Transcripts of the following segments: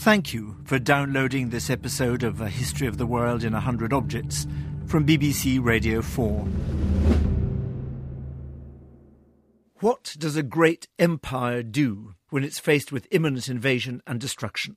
Thank you for downloading this episode of A History of the World in a Hundred Objects from BBC Radio 4. What does a great empire do when it's faced with imminent invasion and destruction?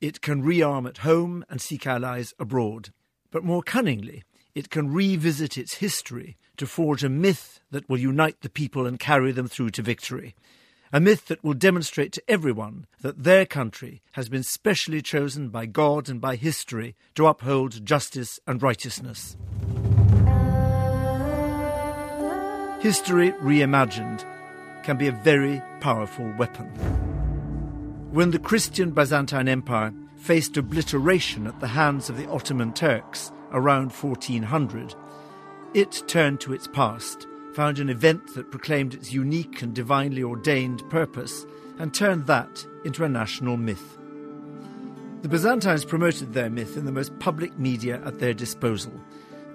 It can rearm at home and seek allies abroad. But more cunningly, it can revisit its history to forge a myth that will unite the people and carry them through to victory. A myth that will demonstrate to everyone that their country has been specially chosen by God and by history to uphold justice and righteousness. History reimagined can be a very powerful weapon. When the Christian Byzantine Empire faced obliteration at the hands of the Ottoman Turks around 1400, it turned to its past, found an event that proclaimed its unique and divinely ordained purpose, and turned that into a national myth. The Byzantines promoted their myth in the most public media at their disposal.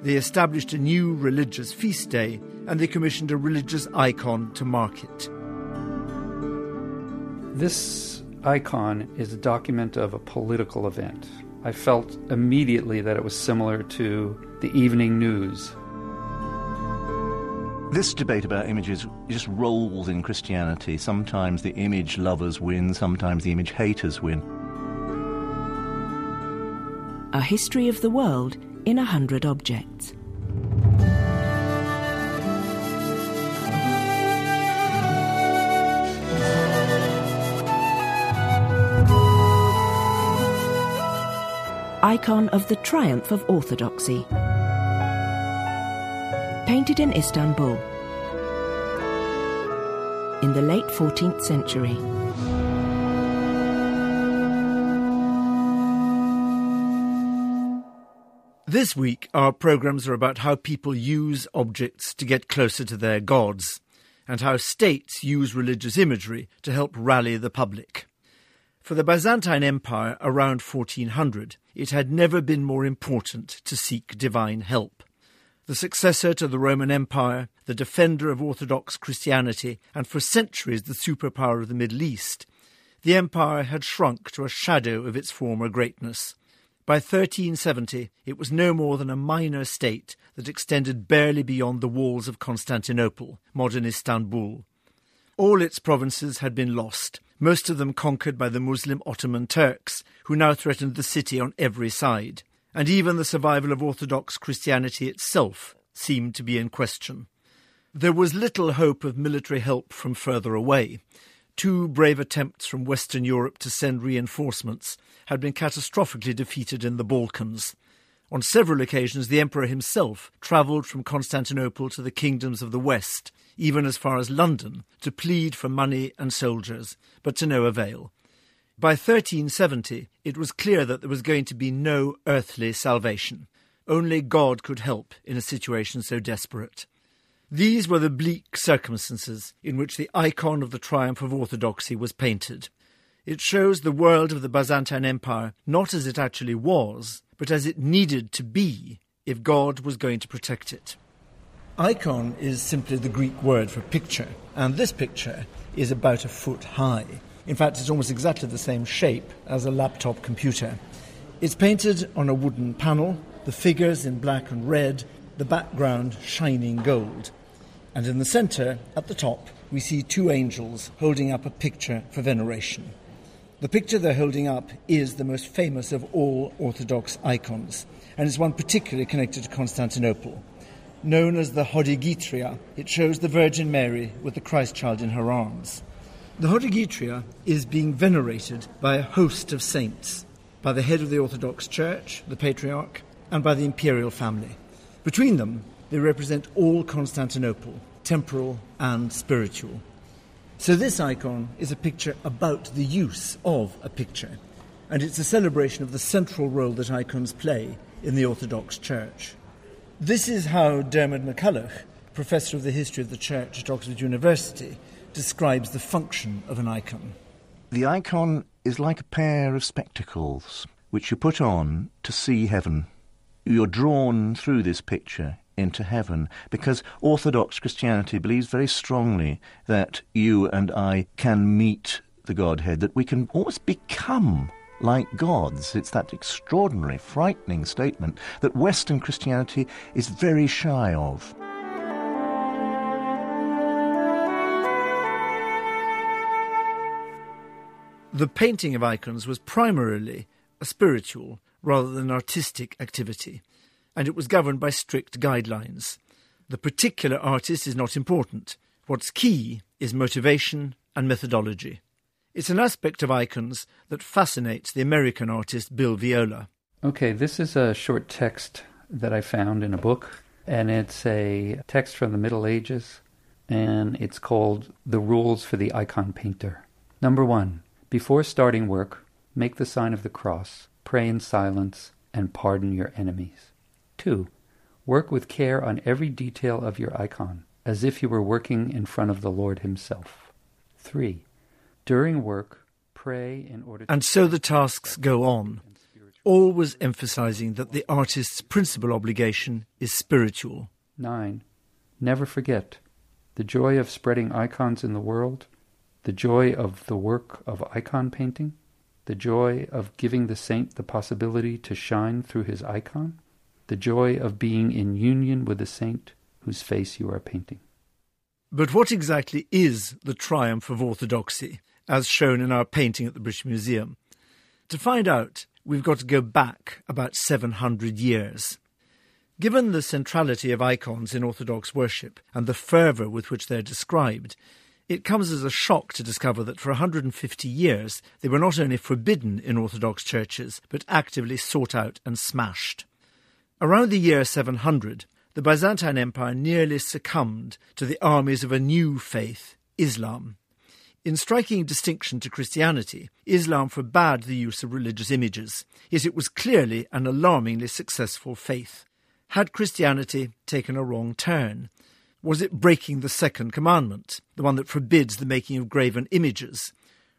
They established a new religious feast day and they commissioned a religious icon to mark it. This icon is a document of a political event. I felt immediately that it was similar to the evening news. This debate about images just rolls in Christianity. Sometimes the image lovers win, sometimes the image haters win. A History of the World in a Hundred Objects. Icon of the Triumph of Orthodoxy. Painted in Istanbul in the late 14th century. This week, our programs are about how people use objects to get closer to their gods, and how states use religious imagery to help rally the public. For the Byzantine Empire around 1400, it had never been more important to seek divine help. The successor to the Roman Empire, the defender of Orthodox Christianity, and for centuries the superpower of the Middle East, the empire had shrunk to a shadow of its former greatness. By 1370, it was no more than a minor state that extended barely beyond the walls of Constantinople, modern Istanbul. All its provinces had been lost, most of them conquered by the Muslim Ottoman Turks, who now threatened the city on every side, and even the survival of Orthodox Christianity itself seemed to be in question. There was little hope of military help from further away. Two brave attempts from Western Europe to send reinforcements had been catastrophically defeated in the Balkans. On several occasions, the emperor himself travelled from Constantinople to the kingdoms of the West, even as far as London, to plead for money and soldiers, but to no avail. By 1370, it was clear that there was going to be no earthly salvation. Only God could help in a situation so desperate. These were the bleak circumstances in which the icon of the triumph of orthodoxy was painted. It shows the world of the Byzantine Empire not as it actually was, but as it needed to be if God was going to protect it. Icon is simply the Greek word for picture, and this picture is about a foot high. In fact, it's almost exactly the same shape as a laptop computer. It's painted on a wooden panel, the figures in black and red, the background shining gold. And in the centre, at the top, we see two angels holding up a picture for veneration. The picture they're holding up is the most famous of all Orthodox icons, and is one particularly connected to Constantinople. Known as the Hodegetria, it shows the Virgin Mary with the Christ child in her arms. The Hodegetria is being venerated by a host of saints, by the head of the Orthodox Church, the Patriarch, and by the imperial family. Between them, they represent all Constantinople, temporal and spiritual. So, this icon is a picture about the use of a picture, and it's a celebration of the central role that icons play in the Orthodox Church. This is how Diarmaid MacCulloch, professor of the history of the Church at Oxford University, describes the function of an icon. The icon is like a pair of spectacles which you put on to see heaven. You're drawn through this picture into heaven because Orthodox Christianity believes very strongly that you and I can meet the Godhead, that we can almost become like gods. It's that extraordinary, frightening statement that Western Christianity is very shy of. The painting of icons was primarily a spiritual rather than artistic activity, and it was governed by strict guidelines. The particular artist is not important. What's key is motivation and methodology. It's an aspect of icons that fascinates the American artist Bill Viola. Okay, this is a short text that I found in a book, and it's a text from the Middle Ages, and it's called The Rules for the Icon Painter. Number one, before starting work, make the sign of the cross, pray in silence, and pardon your enemies. 2. Work with care on every detail of your icon, as if you were working in front of the Lord Himself. 3. During work, pray in order And so the tasks go on, always emphasizing that the artist's principal obligation is spiritual. 9. Never forget the joy of spreading icons in the world the joy of the work of icon painting, the joy of giving the saint the possibility to shine through his icon, the joy of being in union with the saint whose face you are painting. But what exactly is the triumph of orthodoxy, as shown in our painting at the British Museum? To find out, we've got to go back about 700 years. Given the centrality of icons in Orthodox worship and the fervour with which they're described, it comes as a shock to discover that for 150 years they were not only forbidden in Orthodox churches, but actively sought out and smashed. Around the year 700, the Byzantine Empire nearly succumbed to the armies of a new faith, Islam. In striking distinction to Christianity, Islam forbade the use of religious images, yet it was clearly an alarmingly successful faith. Had Christianity taken a wrong turn? Was it breaking the second commandment, the one that forbids the making of graven images?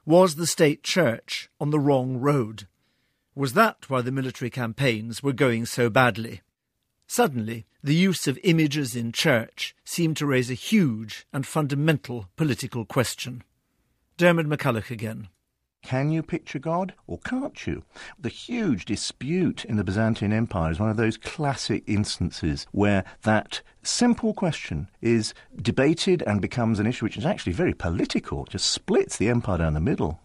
Was the state church on the wrong road? Was that why the military campaigns were going so badly? Suddenly, the use of images in church seemed to raise a huge and fundamental political question. Diarmaid MacCulloch again. Can you picture God or can't you? The huge dispute in the Byzantine Empire is one of those classic instances where that simple question is debated and becomes an issue which is actually very political, it just splits the empire down the middle.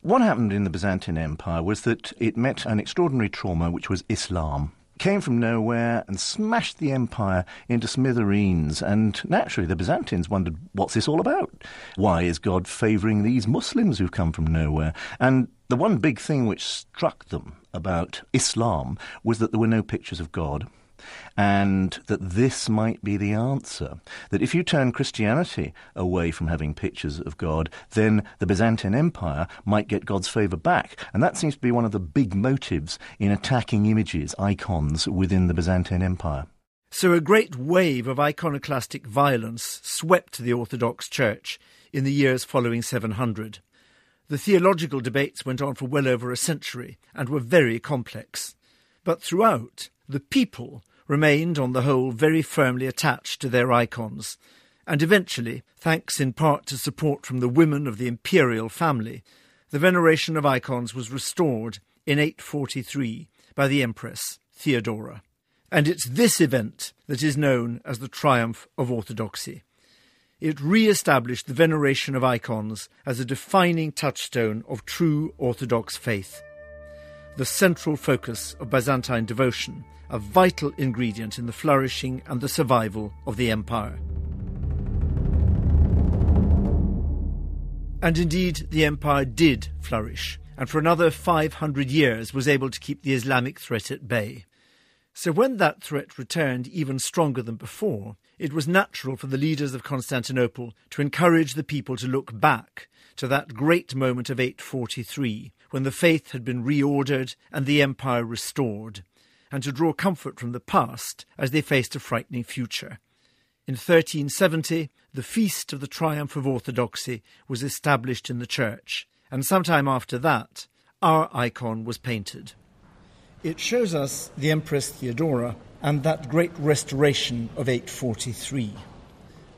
What happened in the Byzantine Empire was that it met an extraordinary trauma, which was Islam came from nowhere and smashed the empire into smithereens. And naturally, the Byzantines wondered, what's this all about? Why is God favouring these Muslims who've come from nowhere? And the one big thing which struck them about Islam was that there were no pictures of God and that this might be the answer. That if you turn Christianity away from having pictures of God, then the Byzantine Empire might get God's favour back. And that seems to be one of the big motives in attacking images, icons within the Byzantine Empire. So a great wave of iconoclastic violence swept the Orthodox Church in the years following 700. The theological debates went on for well over a century and were very complex. But throughout, the people remained on the whole very firmly attached to their icons, and eventually, thanks in part to support from the women of the imperial family, the veneration of icons was restored in 843 by the Empress Theodora. And it's this event that is known as the triumph of orthodoxy. It re established the veneration of icons as a defining touchstone of true Orthodox faith, the central focus of Byzantine devotion a vital ingredient in the flourishing and the survival of the empire. And indeed, the empire did flourish, and for another 500 years was able to keep the Islamic threat at bay. So when that threat returned even stronger than before, it was natural for the leaders of Constantinople to encourage the people to look back to that great moment of 843, when the faith had been reordered and the empire restored, and to draw comfort from the past as they faced a frightening future. In 1370, the feast of the triumph of orthodoxy was established in the church, and sometime after that, our icon was painted. It shows us the Empress Theodora and that great restoration of 843.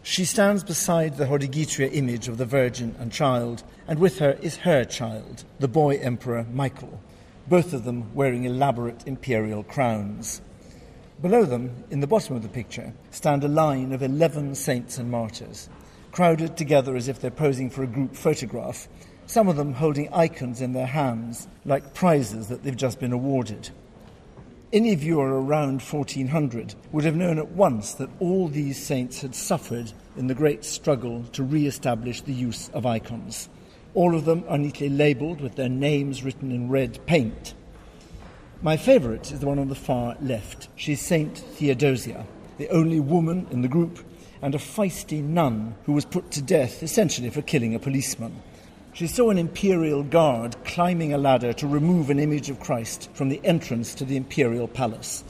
She stands beside the Hodegetria image of the Virgin and Child, and with her is her child, the boy Emperor Michael, both of them wearing elaborate imperial crowns. Below them, in the bottom of the picture, stand a line of 11 saints and martyrs, crowded together as if they're posing for a group photograph, some of them holding icons in their hands, like prizes that they've just been awarded. Any viewer around 1400 would have known at once that all these saints had suffered in the great struggle to re establish the use of icons. All of them are neatly labelled with their names written in red paint. My favourite is the one on the far left. She's Saint Theodosia, the only woman in the group, and a feisty nun who was put to death essentially for killing a policeman. She saw an imperial guard climbing a ladder to remove an image of Christ from the entrance to the imperial palace.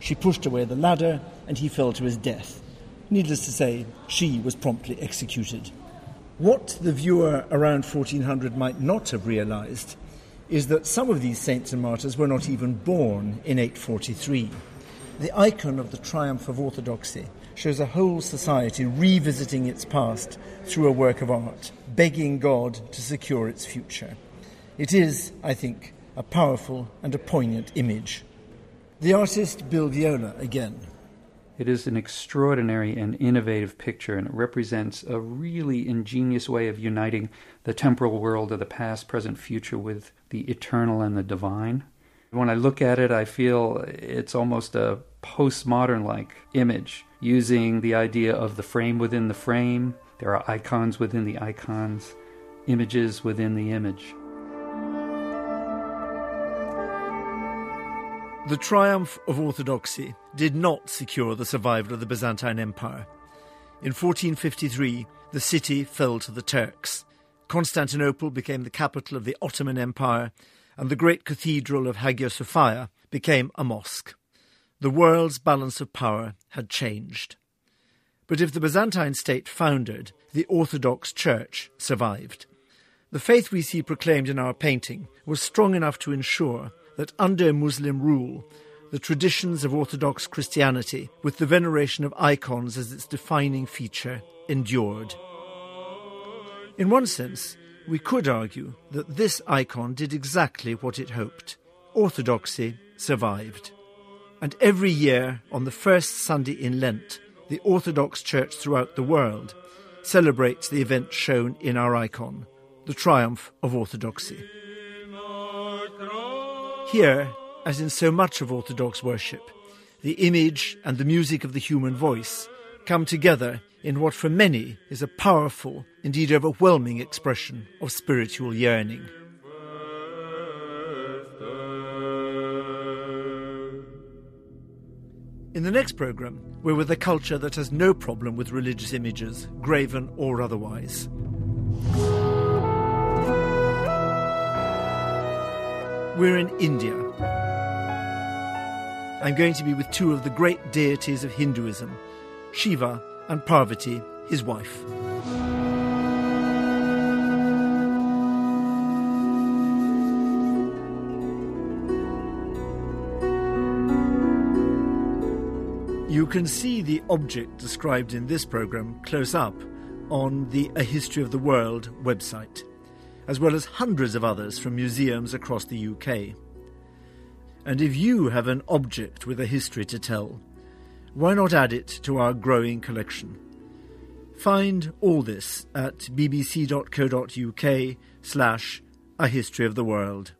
She pushed away the ladder and he fell to his death. Needless to say, she was promptly executed. What the viewer around 1400 might not have realized is that some of these saints and martyrs were not even born in 843. The icon of the triumph of orthodoxy shows a whole society revisiting its past through a work of art, begging God to secure its future. It is, I think, a powerful and a poignant image. The artist Bill Viola again. It is an extraordinary and innovative picture, and it represents a really ingenious way of uniting the temporal world of the past, present, future with the eternal and the divine. When I look at it, I feel it's almost a postmodern like image, using the idea of the frame within the frame. There are icons within the icons, images within the image. The triumph of orthodoxy did not secure the survival of the Byzantine Empire. In 1453, the city fell to the Turks. Constantinople became the capital of the Ottoman Empire, and the great cathedral of Hagia Sophia became a mosque. The world's balance of power had changed. But if the Byzantine state foundered, the Orthodox Church survived. The faith we see proclaimed in our painting was strong enough to ensure that under Muslim rule, the traditions of Orthodox Christianity, with the veneration of icons as its defining feature, endured. In one sense, we could argue that this icon did exactly what it hoped. Orthodoxy survived. And every year, on the first Sunday in Lent, the Orthodox Church throughout the world celebrates the event shown in our icon, the triumph of orthodoxy. Here, as in so much of Orthodox worship, the image and the music of the human voice come together in what for many is a powerful, indeed overwhelming expression of spiritual yearning. In the next programme, we're with a culture that has no problem with religious images, graven or otherwise. We're in India. I'm going to be with two of the great deities of Hinduism, Shiva and Parvati, his wife. You can see the object described in this program close up on the A History of the World website, as well as hundreds of others from museums across the UK. And if you have an object with a history to tell, why not add it to our growing collection? Find all this at bbc.co.uk slash A History of the World.